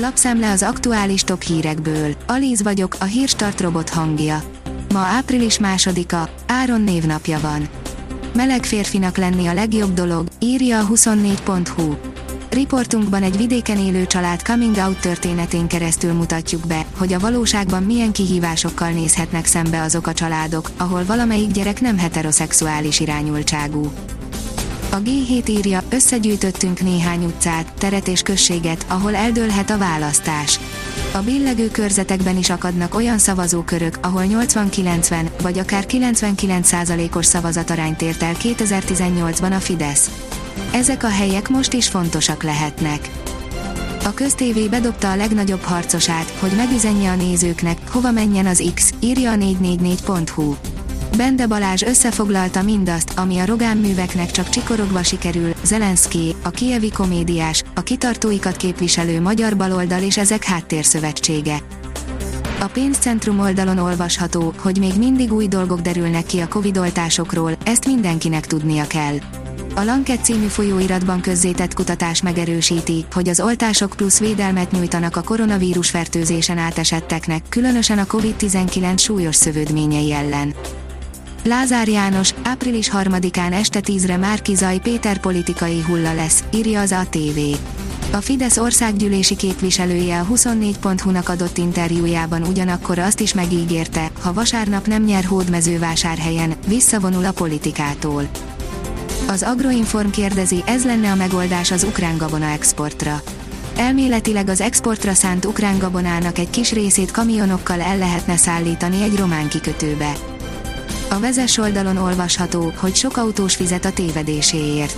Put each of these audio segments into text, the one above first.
Lapszemle az aktuális top hírekből. Alíz vagyok, a hírstart robot hangja. Ma április másodika, Áron névnapja van. Meleg férfinak lenni a legjobb dolog, írja a 24.hu. Riportunkban egy vidéken élő család coming out történetén keresztül mutatjuk be, hogy a valóságban milyen kihívásokkal nézhetnek szembe azok a családok, ahol valamelyik gyerek nem heteroszexuális irányultságú. A G7 írja, összegyűjtöttünk néhány utcát, teret és községet, ahol eldőlhet a választás. A billegő körzetekben is akadnak olyan szavazókörök, ahol 80-90, vagy akár 99%-os szavazatarányt ért el 2018-ban a Fidesz. Ezek a helyek most is fontosak lehetnek. A köztévé bedobta a legnagyobb harcosát, hogy megüzenje a nézőknek, hova menjen az X, írja a 444.hu. Bende Balázs összefoglalta mindazt, ami a Rogán műveknek csak csikorogva sikerül, Zelenszky, a kievi komédiás, a kitartóikat képviselő magyar baloldal és ezek háttérszövetsége. A pénzcentrum oldalon olvasható, hogy még mindig új dolgok derülnek ki a Covid-oltásokról, ezt mindenkinek tudnia kell. A Lanket című folyóiratban közzétett kutatás megerősíti, hogy az oltások plusz védelmet nyújtanak a koronavírus fertőzésen átesetteknek, különösen a COVID-19 súlyos szövődményei ellen. Lázár János, április 3-án este 10-re Márki Zaj Péter politikai hulla lesz, írja az ATV. A Fidesz országgyűlési képviselője a 24.hu-nak adott interjújában ugyanakkor azt is megígérte, ha vasárnap nem nyer hódmezővásárhelyen, visszavonul a politikától. Az Agroinform kérdezi, ez lenne a megoldás az ukrán gabona exportra. Elméletileg az exportra szánt ukrán gabonának egy kis részét kamionokkal el lehetne szállítani egy román kikötőbe. A vezes oldalon olvasható, hogy sok autós fizet a tévedéséért.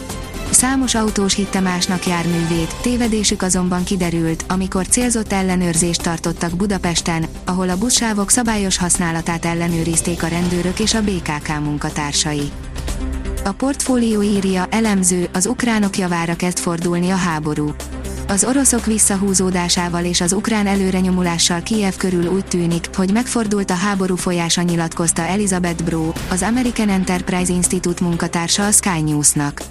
Számos autós hitte másnak járművét, tévedésük azonban kiderült, amikor célzott ellenőrzést tartottak Budapesten, ahol a buszsávok szabályos használatát ellenőrizték a rendőrök és a BKK munkatársai. A portfólió írja, elemző, az ukránok javára kezd fordulni a háború. Az oroszok visszahúzódásával és az ukrán előrenyomulással Kiev körül úgy tűnik, hogy megfordult a háború folyása nyilatkozta Elizabeth Bro, az American Enterprise Institute munkatársa a Sky News-nak.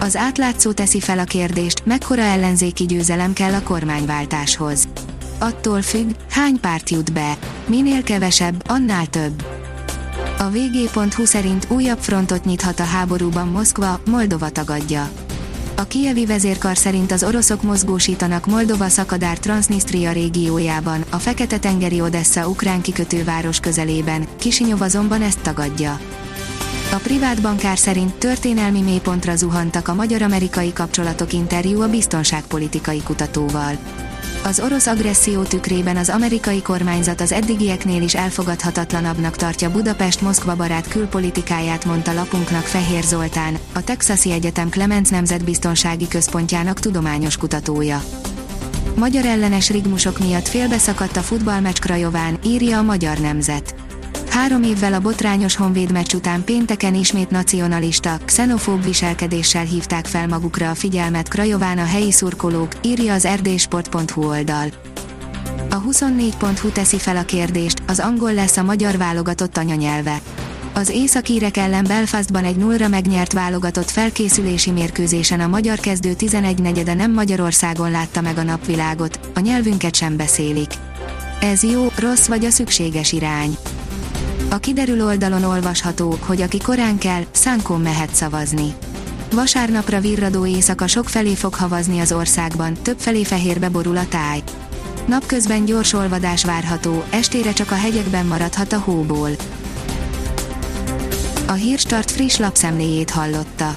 Az átlátszó teszi fel a kérdést, mekkora ellenzéki győzelem kell a kormányváltáshoz. Attól függ, hány párt jut be. Minél kevesebb, annál több. A vg.hu szerint újabb frontot nyithat a háborúban Moszkva, Moldova tagadja. A kievi vezérkar szerint az oroszok mozgósítanak Moldova szakadár Transnistria régiójában, a Fekete-tengeri Odessa ukrán kikötőváros közelében, Kisinyov azonban ezt tagadja. A privát bankár szerint történelmi mélypontra zuhantak a magyar-amerikai kapcsolatok interjú a biztonságpolitikai kutatóval. Az orosz agresszió tükrében az amerikai kormányzat az eddigieknél is elfogadhatatlanabbnak tartja Budapest-Moszkva barát külpolitikáját, mondta lapunknak Fehér Zoltán, a Texasi Egyetem Clemens Nemzetbiztonsági Központjának tudományos kutatója. Magyar ellenes rigmusok miatt félbeszakadt a futballmeccs Krajován, írja a Magyar Nemzet. Három évvel a botrányos honvéd meccs után pénteken ismét nacionalista, xenofób viselkedéssel hívták fel magukra a figyelmet Krajován a helyi szurkolók, írja az erdélysport.hu oldal. A 24.hu teszi fel a kérdést, az angol lesz a magyar válogatott anyanyelve. Az északírek ellen Belfastban egy nullra megnyert válogatott felkészülési mérkőzésen a magyar kezdő 11 negyede nem Magyarországon látta meg a napvilágot, a nyelvünket sem beszélik. Ez jó, rossz vagy a szükséges irány. A kiderül oldalon olvasható, hogy aki korán kell, szánkón mehet szavazni. Vasárnapra virradó éjszaka sok felé fog havazni az országban, több felé fehérbe borul a táj. Napközben gyors olvadás várható, estére csak a hegyekben maradhat a hóból. A Hírstart friss lapszemléjét hallotta.